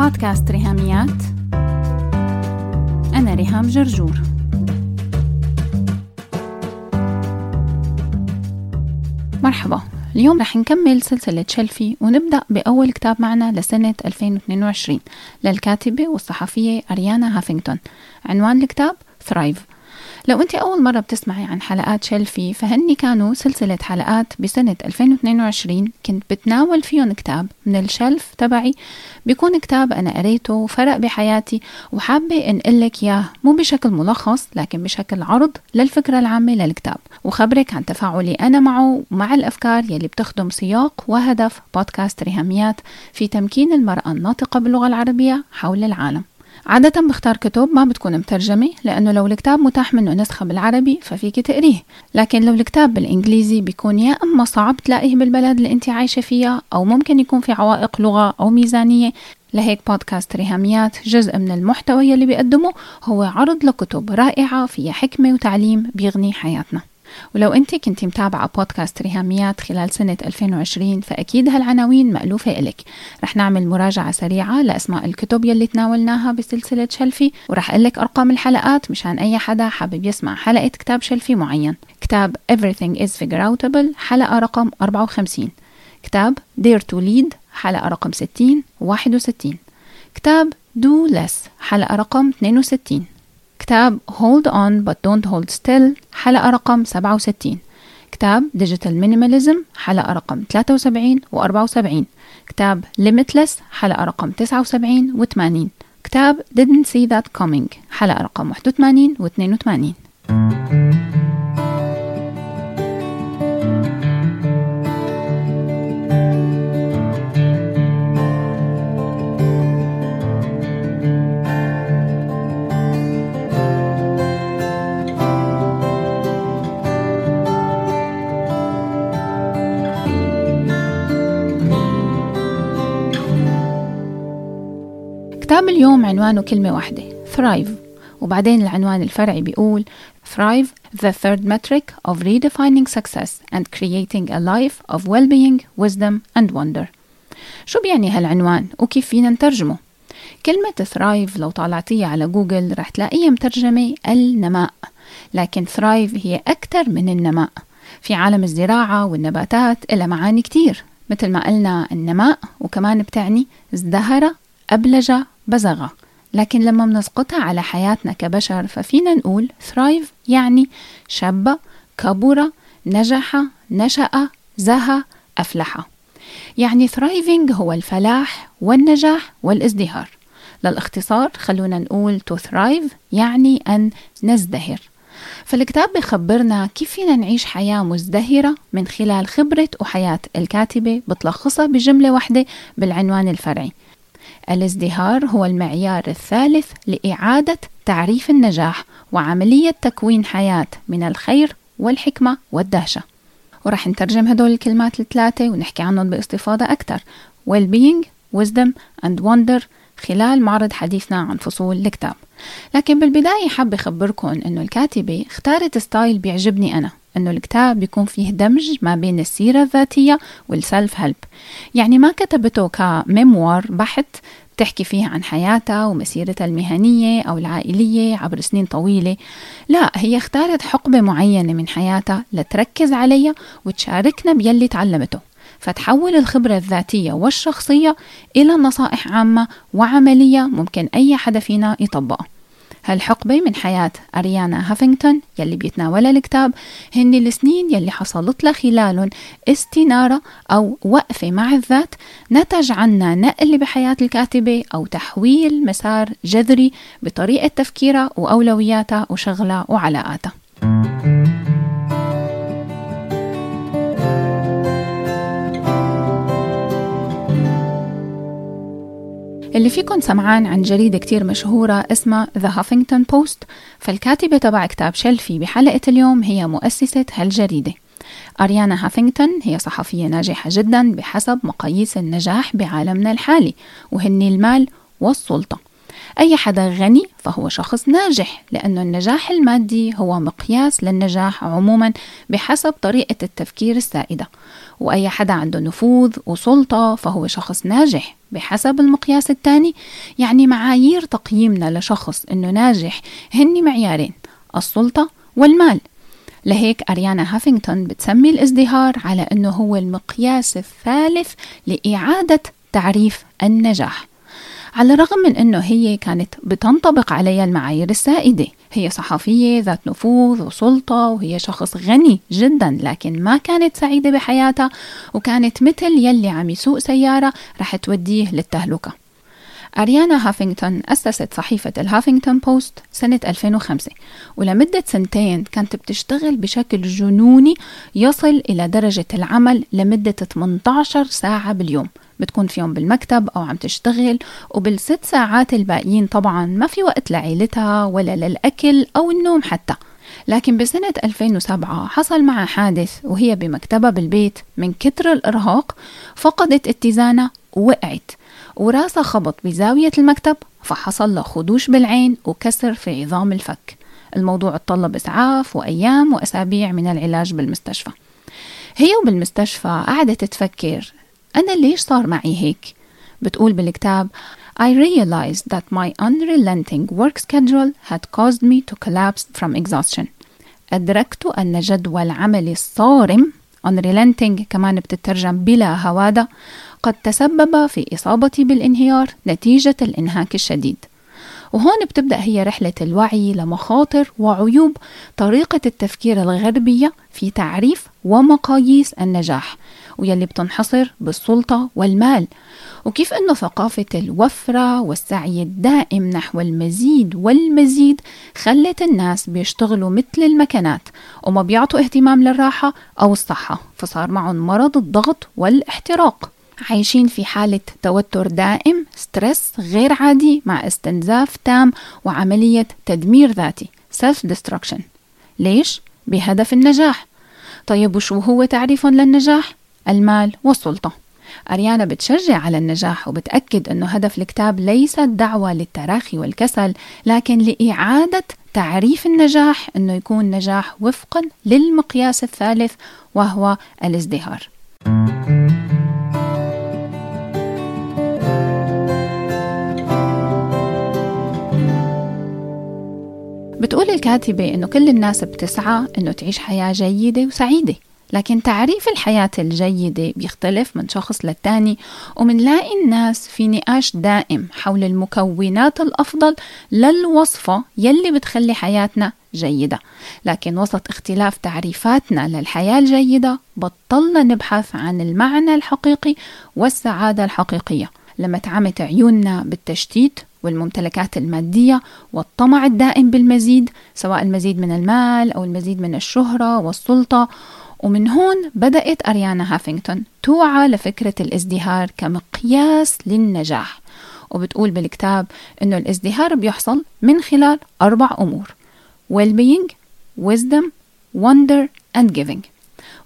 بودكاست ريهاميات. أنا ريهام جرجور. مرحبا. اليوم رح نكمل سلسلة shelfie ونبدأ بأول كتاب معنا لسنة 2022 للكاتبة والصحفية أريانا هافينغتون. عنوان الكتاب Thrive لو أنت أول مرة بتسمعي عن حلقات shelfie فهني كانوا سلسلة حلقات بسنة 2022 كنت بتناول فيهم كتاب من ال shelf تبعي. بيكون كتاب أنا قريته وفرق بحياتي وحابة أنقلك إياه. مو بشكل ملخص لكن بشكل عرض للفكرة العامة للكتاب. وخبرك عن تفاعلي أنا معه ومع الأفكار يلي بتخدم سياق وهدف بودكاست ريهاميات في تمكين المرأة الناطقة باللغة العربية حول العالم. عادة بختار كتب ما بتكون مترجمة لأنه لو الكتاب متاح منه نسخة بالعربي ففيك تقريه. لكن لو الكتاب بالإنجليزي بيكون يا أما صعب تلاقيه بالبلد اللي أنت عايشة فيها أو ممكن يكون في عوائق لغة أو ميزانية. لهيك بودكاست ريهاميات جزء من المحتوى يلي بيقدمه هو عرض لكتب رائعة فيها حكمة وتعليم بيغني حياتنا. ولو أنت كنت متابعة بودكاست ريهاميات خلال سنة 2020 فأكيد هالعناوين مألوفة إلك. رح نعمل مراجعة سريعة لأسماء الكتب يلي تناولناها بسلسلة شلفي ورح أقول لك أرقام الحلقات مشان أي حدا حابب يسمع حلقة كتاب شلفي معين. كتاب Everything is Figure Outable حلقة رقم 54 كتاب Dare to Lead حلقة رقم 60 و 61 كتاب Do Less حلقة رقم 62 كتاب Hold On But Don't Hold Still حلقة رقم 67 كتاب Digital Minimalism حلقة رقم 73 و 74 كتاب Limitless حلقة رقم 79 و 80 كتاب Didn't See That Coming حلقة رقم 81 و 82 اليوم عنوانه كلمة واحدة Thrive. وبعدين العنوان الفرعي بيقول Thrive the third metric of redefining success and creating a life of well-being, wisdom and wonder. شو بيعني هالعنوان؟ وكيف فينا نترجمه؟ كلمة thrive لو طالعتيها على جوجل رح تلاقيها مترجمة النماء. لكن thrive هي أكثر من النماء. في عالم الزراعة والنباتات إلها معاني كتير مثل ما قلنا النماء وكمان بتعني ازدهر أبلج بزغ لكن لما بنسقطها على حياتنا كبشر ففينا نقول thrive يعني شب كبر نجح نشأ زهى أفلح يعني thriving هو الفلاح والنجاح والازدهار. للاختصار خلونا نقول to thrive يعني أن نزدهر. فالكتاب بخبرنا كيف فينا نعيش حياة مزدهرة من خلال خبرة وحياة الكاتبة بتلخصها بجملة واحدة بالعنوان الفرعي. الازدهار هو المعيار الثالث لإعادة تعريف النجاح وعملية تكوين حياة من الخير والحكمة والدهشة. ورح نترجم هدول الكلمات الثلاثة ونحكي عنهم باستفاضة أكثر. Well-being, wisdom and wonder خلال معرض حديثنا عن فصول الكتاب. لكن بالبداية حاب أخبركم أنه الكاتبة اختارت ستايل بيعجبني أنا. أنه الكتاب بيكون فيه دمج ما بين السيرة الذاتية وال self-help يعني ما كتبته ك memoir بحت بتحكي فيه عن حياتها ومسيرتها المهنية أو العائلية عبر سنين طويلة. لا هي اختارت حقبة معينة من حياتها لتركز عليها وتشاركنا بيلي تعلمته. فتحول الخبرة الذاتية والشخصية إلى نصائح عامة وعملية ممكن أي حدا فينا يطبقها. هالحقبة من حياة أريانا هافينغتون يلي بيتناولها الكتاب هن السنين يلي حصلت لها خلالهم استنارة أو وقفة مع الذات نتج عنا نقل بحياة الكاتبة أو تحويل مسار جذري بطريقة تفكيرها وأولوياتها وشغلها وعلاقاتها. اللي فيكن سمعان عن جريدة كتير مشهورة اسمها The Huffington Post فالكاتبة تبع كتاب شلفي بحلقة اليوم هي مؤسسة هالجريدة. أريانا هافينغتون هي صحفية ناجحة جدا بحسب مقاييس النجاح بعالمنا الحالي وهن المال والسلطة. أي حدا غني فهو شخص ناجح لأنه النجاح المادي هو مقياس للنجاح عموما بحسب طريقة التفكير السائدة. وأي حدا عنده نفوذ وسلطة فهو شخص ناجح بحسب المقياس الثاني يعني معايير تقييمنا لشخص إنه ناجح هن معيارين السلطة والمال. لهيك أريانا هافينغتون بتسمي الازدهار على أنه هو المقياس الثالث لإعادة تعريف النجاح. على الرغم من أنه هي كانت بتنطبق عليها المعايير السائدة. هي صحفية ذات نفوذ وسلطة وهي شخص غني جدا لكن ما كانت سعيدة بحياتها وكانت مثل يلي عم يسوق سيارة رح توديه للتهلكة. أريانا هافينغتون أسست صحيفة الهافينغتون بوست سنة 2005 ولمدة سنتين كانت بتشتغل بشكل جنوني يصل إلى درجة العمل لمدة 18 ساعة باليوم. بتكون فيهم بالمكتب أو عم تشتغل وبالست ساعات الباقيين طبعا ما في وقت لعيلتها ولا للأكل أو النوم حتى. لكن بسنة 2007 حصل معها حادث وهي بمكتبها بالبيت من كتر الإرهاق فقدت اتزانها ووقعت وراسها خبط بزاوية المكتب فحصل له خدوش بالعين وكسر في عظام الفك. الموضوع اتطلب إسعاف وأيام وأسابيع من العلاج بالمستشفى. هي وبالمستشفى قعدت تفكر أنا ليش صار معي هيك؟ بتقول بالكتاب I realized that my unrelenting work schedule had caused me to collapse from exhaustion. أدركت أن جدول عملي الصارم unrelenting كمان بتترجم بلا هوادة قد تسبب في إصابتي بالانهيار نتيجة الإنهاك الشديد وهون بتبدأ هي رحلة الوعي لمخاطر وعيوب طريقة التفكير الغربية في تعريف ومقاييس النجاح ويلي بتنحصر بالسلطة والمال وكيف أنه ثقافة الوفرة والسعي الدائم نحو المزيد والمزيد خلت الناس بيشتغلوا مثل المكنات وما بيعطوا اهتمام للراحة أو الصحة فصار معهم مرض الضغط والاحتراق عايشين في حالة توتر دائم ستريس غير عادي مع استنزاف تام وعملية تدمير ذاتي self destruction ليش؟ بهدف النجاح طيب وشو هو تعريفهم للنجاح؟ المال والسلطة. أريانا بتشجع على النجاح وبتأكد أنه هدف الكتاب ليس الدعوة للتراخي والكسل لكن لإعادة تعريف النجاح أنه يكون نجاح وفقا للمقياس الثالث وهو الازدهار. بتقول الكاتبة إنه كل الناس بتسعى إنه تعيش حياة جيدة وسعيدة. لكن تعريف الحياة الجيدة بيختلف من شخص للتاني ومنلاقي الناس في نقاش دائم حول المكونات الأفضل للوصفة يلي بتخلي حياتنا جيدة. لكن وسط اختلاف تعريفاتنا للحياة الجيدة بطلنا نبحث عن المعنى الحقيقي والسعادة الحقيقية. لما تعمت عيوننا بالتشتيت والممتلكات المادية والطمع الدائم بالمزيد سواء المزيد من المال أو المزيد من الشهرة والسلطة ومن هون بدأت أريانا هافينغتون توعى لفكرة الازدهار كمقياس للنجاح. وبتقول بالكتاب إنه الازدهار بيحصل من خلال أربع أمور well-being, wisdom, wonder and giving.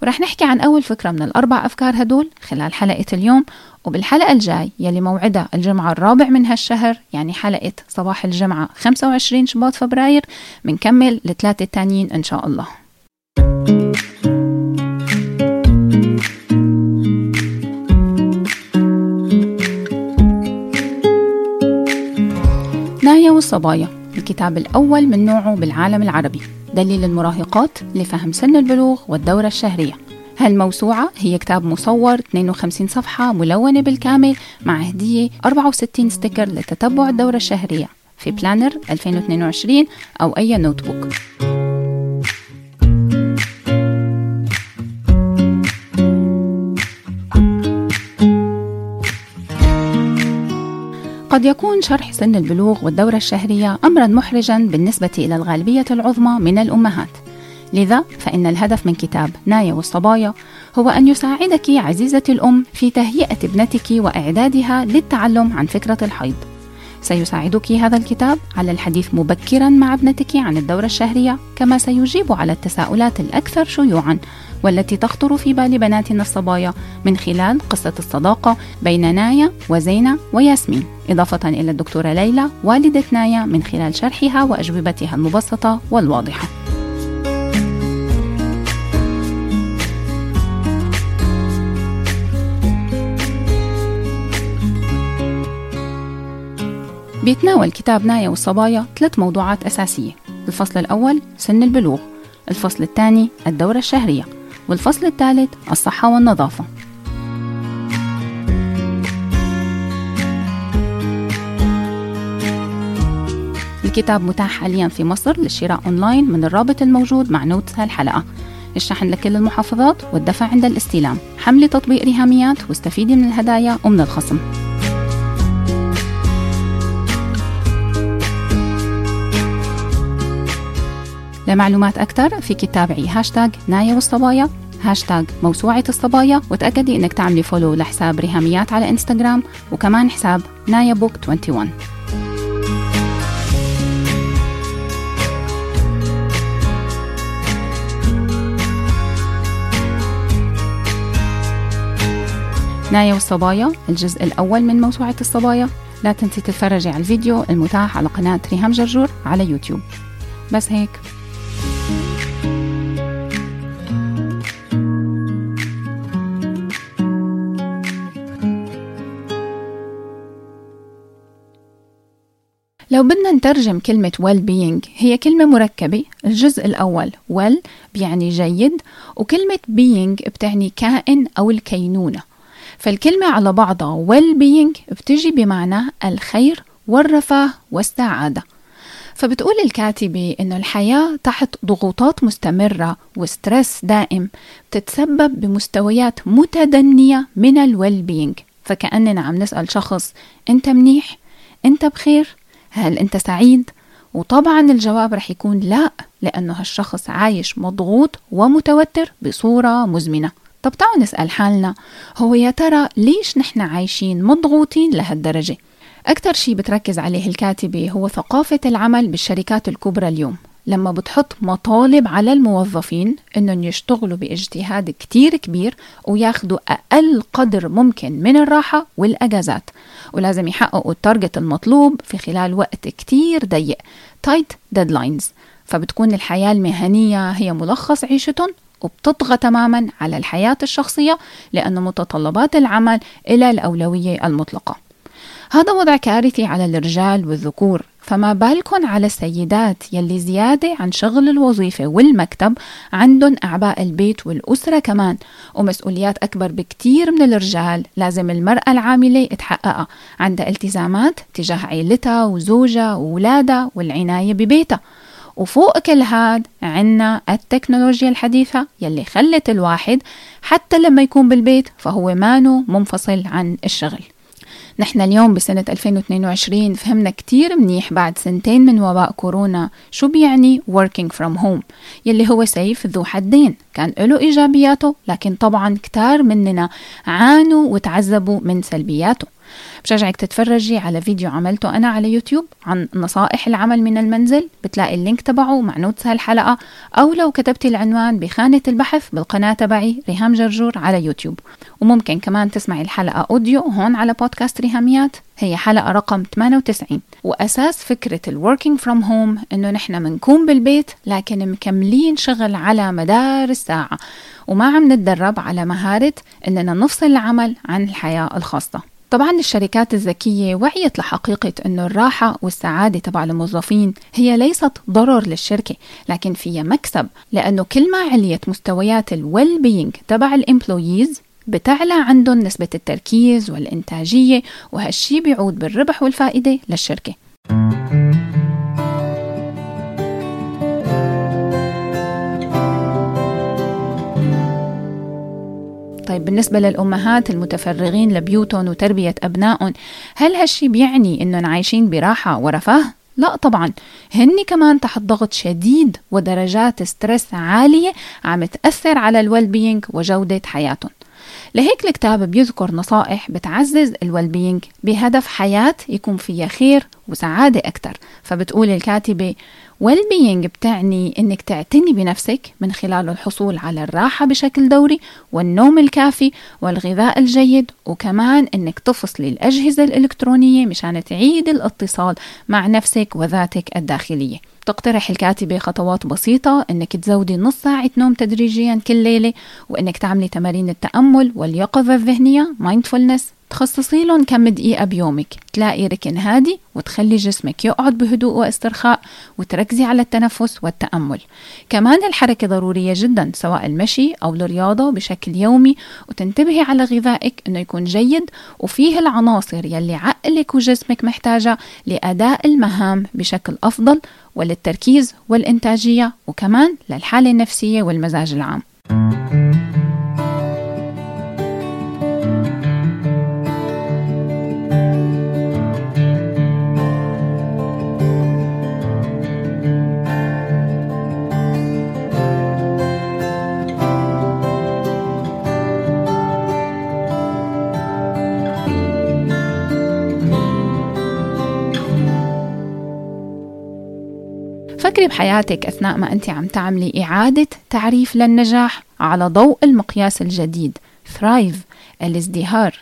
ورح نحكي عن أول فكرة من الأربع أفكار هدول خلال حلقة اليوم. وبالحلقة الجاي يلي موعدها الجمعة الرابع من هالشهر يعني حلقة صباح الجمعة 25 شباط فبراير بنكمل الثلاثة التانيين إن شاء الله. نايا والصبايا الكتاب الأول من نوعه بالعالم العربي دليل المراهقات لفهم سن البلوغ والدورة الشهرية. هالموسوعة هي كتاب مصور 52 صفحة ملونة بالكامل مع هدية 64 ستيكر لتتبع الدورة الشهرية في planner 2022 أو أي notebook. قد يكون شرح سن البلوغ والدورة الشهرية أمرا محرجا بالنسبة إلى الغالبية العظمى من الأمهات. لذا فإن الهدف من كتاب نايا والصبايا هو أن يساعدك عزيزتي الأم في تهيئة ابنتك وإعدادها للتعلم عن فكرة الحيض. سيساعدك هذا الكتاب على الحديث مبكرا مع ابنتك عن الدورة الشهرية كما سيجيب على التساؤلات الأكثر شيوعا والتي تخطر في بال بناتنا الصبايا من خلال قصة الصداقة بين نايا وزينة وياسمين. إضافة إلى الدكتورة ليلى والدة نايا من خلال شرحها وأجوبتها المبسطة والواضحة. بيتناول كتاب نايا والصبايا ثلاث موضوعات أساسية. الفصل الأول سن البلوغ. الفصل الثاني الدورة الشهرية. والفصل الثالث الصحة والنظافة. الكتاب متاح حاليا في مصر للشراء أونلاين من الرابط الموجود مع notes هالحلقة. الشحن لكل المحافظات والدفع عند الاستلام. حملي تطبيق ريهاميات واستفيدي من الهدايا ومن الخصم. لمعلومات أكثر فيك تتابعي هاشتاج نايا والصبايا هاشتاج موسوعة الصبايا وتأكدي إنك تعملي follow لحساب ريهاميات على إنستغرام وكمان حساب نايا بوك 21 نايا والصبايا الجزء الأول من موسوعة الصبايا. لا تنسي تتفرجي على الفيديو المتاح على قناة ريهام جرجور على يوتيوب. بس هيك. لو بدنا نترجم كلمة well being هي كلمة مركبة الجزء الأول well بيعني جيد وكلمة being بتعني كائن أو الكينونة فالكلمة على بعضها well being بتجي بمعنى الخير والرفاه والسعادة فبتقول الكاتبة إنه الحياة تحت ضغوطات مستمرة و stress دائم بتتسبب بمستويات متدنية من ال well-being فكأننا عم نسأل شخص أنت منيح؟ أنت بخير؟ هل أنت سعيد؟ وطبعا الجواب رح يكون لا لأنه هالشخص عايش مضغوط ومتوتر بصورة مزمنة طب تعالوا نسأل حالنا هو يا ترى ليش نحن عايشين مضغوطين لهالدرجة؟ أكثر شيء بتركز عليه الكاتبة هو ثقافة العمل بالشركات الكبرى اليوم لما بتحط مطالب على الموظفين إنهم يشتغلوا باجتهاد كتير كبير وياخدوا أقل قدر ممكن من الراحة والأجازات. ولازم يحققوا ال target المطلوب في خلال وقت كتير ضيق tight deadlines فبتكون الحياة المهنية هي ملخص عيشتهم وبتطغى تماما على الحياة الشخصية لأن متطلبات العمل إلى الأولوية المطلقة. هذا وضع كارثي على الرجال والذكور. فما بالكم على السيدات يلي زيادة عن شغل الوظيفة والمكتب عندهم أعباء البيت والأسرة كمان. ومسؤوليات أكبر بكتير من الرجال. لازم المرأة العاملة تحققها. عندها التزامات تجاه عيلتها وزوجها وولادها والعناية ببيتها. وفوق كل هاد عنا التكنولوجيا الحديثة يلي خلت الواحد حتى لما يكون بالبيت فهو مانو منفصل عن الشغل. نحن اليوم بسنة 2022 فهمنا كتير منيح بعد سنتين من وباء كورونا. شو بيعني working from home يلي هو سيف ذو حدين. كان له إيجابياته لكن طبعا كتار مننا عانوا وتعذبوا من سلبياته. بشجعك تتفرجي على فيديو عملته أنا على يوتيوب عن نصائح العمل من المنزل. بتلاقي ال link تبعه مع notes هالحلقة. أو لو كتبتي العنوان بخانة البحث بالقناة تبعي ريهام جرجور على يوتيوب. وممكن كمان تسمعي الحلقة audio هون على بودكاست ريهاميات. هي حلقة رقم 98 وأساس فكرة ال working from home إنه نحن منكون بالبيت لكن مكملين شغل على مدار الساعة. وما عم نتدرب على مهارة إننا نفصل العمل عن الحياة الخاصة. طبعا الشركات الذكية وعيت لحقيقة أنه الراحة والسعادة تبع الموظفين هي ليست ضرر للشركة لكن فيها مكسب لأنه كل ما عليت مستويات ال well-being تبع ال employees بتعلى عندهم نسبة التركيز والإنتاجية وهالشي بيعود بالربح والفائدة للشركة. طيب بالنسبة للأمهات المتفرغين لبيوتهم وتربية أبنائهم هل هالشي بيعني إنهم عايشين براحة ورفاه؟ لا طبعا. هن كمان تحت ضغط شديد ودرجات stress عالية عم تأثر على ال well-being وجودة حياتهم. لهيك الكتاب بيذكر نصائح بتعزز ال well-being بهدف حياة يكون فيها خير وسعادة أكثر فبتقول الكاتبة well-being بتعني إنك تعتني بنفسك من خلال الحصول على الراحة بشكل دوري والنوم الكافي والغذاء الجيد وكمان إنك تفصلي الأجهزة الإلكترونية مشان تعيد الاتصال مع نفسك وذاتك الداخلية. تقترح الكاتبة خطوات بسيطة إنك تزودي نص ساعة نوم تدريجيا كل ليلة وإنك تعملي تمارين التأمل واليقظة الذهنية mindfulness تخصصي لهم كم دقيقة بيومك. تلاقي ركن هادي وتخلي جسمك يقعد بهدوء واسترخاء وتركزي على التنفس والتأمل. كمان الحركة ضرورية جدا سواء المشي أو الرياضة بشكل يومي وتنتبهي على غذائك أنه يكون جيد وفيه العناصر يلي عقلك وجسمك محتاجة لأداء المهام بشكل أفضل وللتركيز والإنتاجية وكمان للحالة النفسية والمزاج العام. فكري بحياتك أثناء ما أنت عم تعملي إعادة تعريف للنجاح على ضوء المقياس الجديد Thrive الازدهار.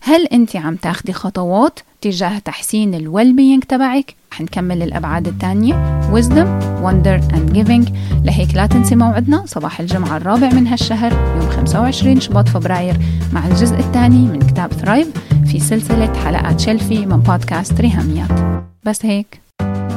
هل أنت عم تاخدي خطوات تجاه تحسين ال well-being تبعك؟ رح نكمل الأبعاد الثانية. Wisdom wonder and giving. لهيك لا تنسي موعدنا صباح الجمعة الرابع من هالشهر يوم 25 شباط فبراير مع الجزء الثاني من كتاب Thrive في سلسلة حلقات Shelfie من بودكاست ريهاميات. بس هيك.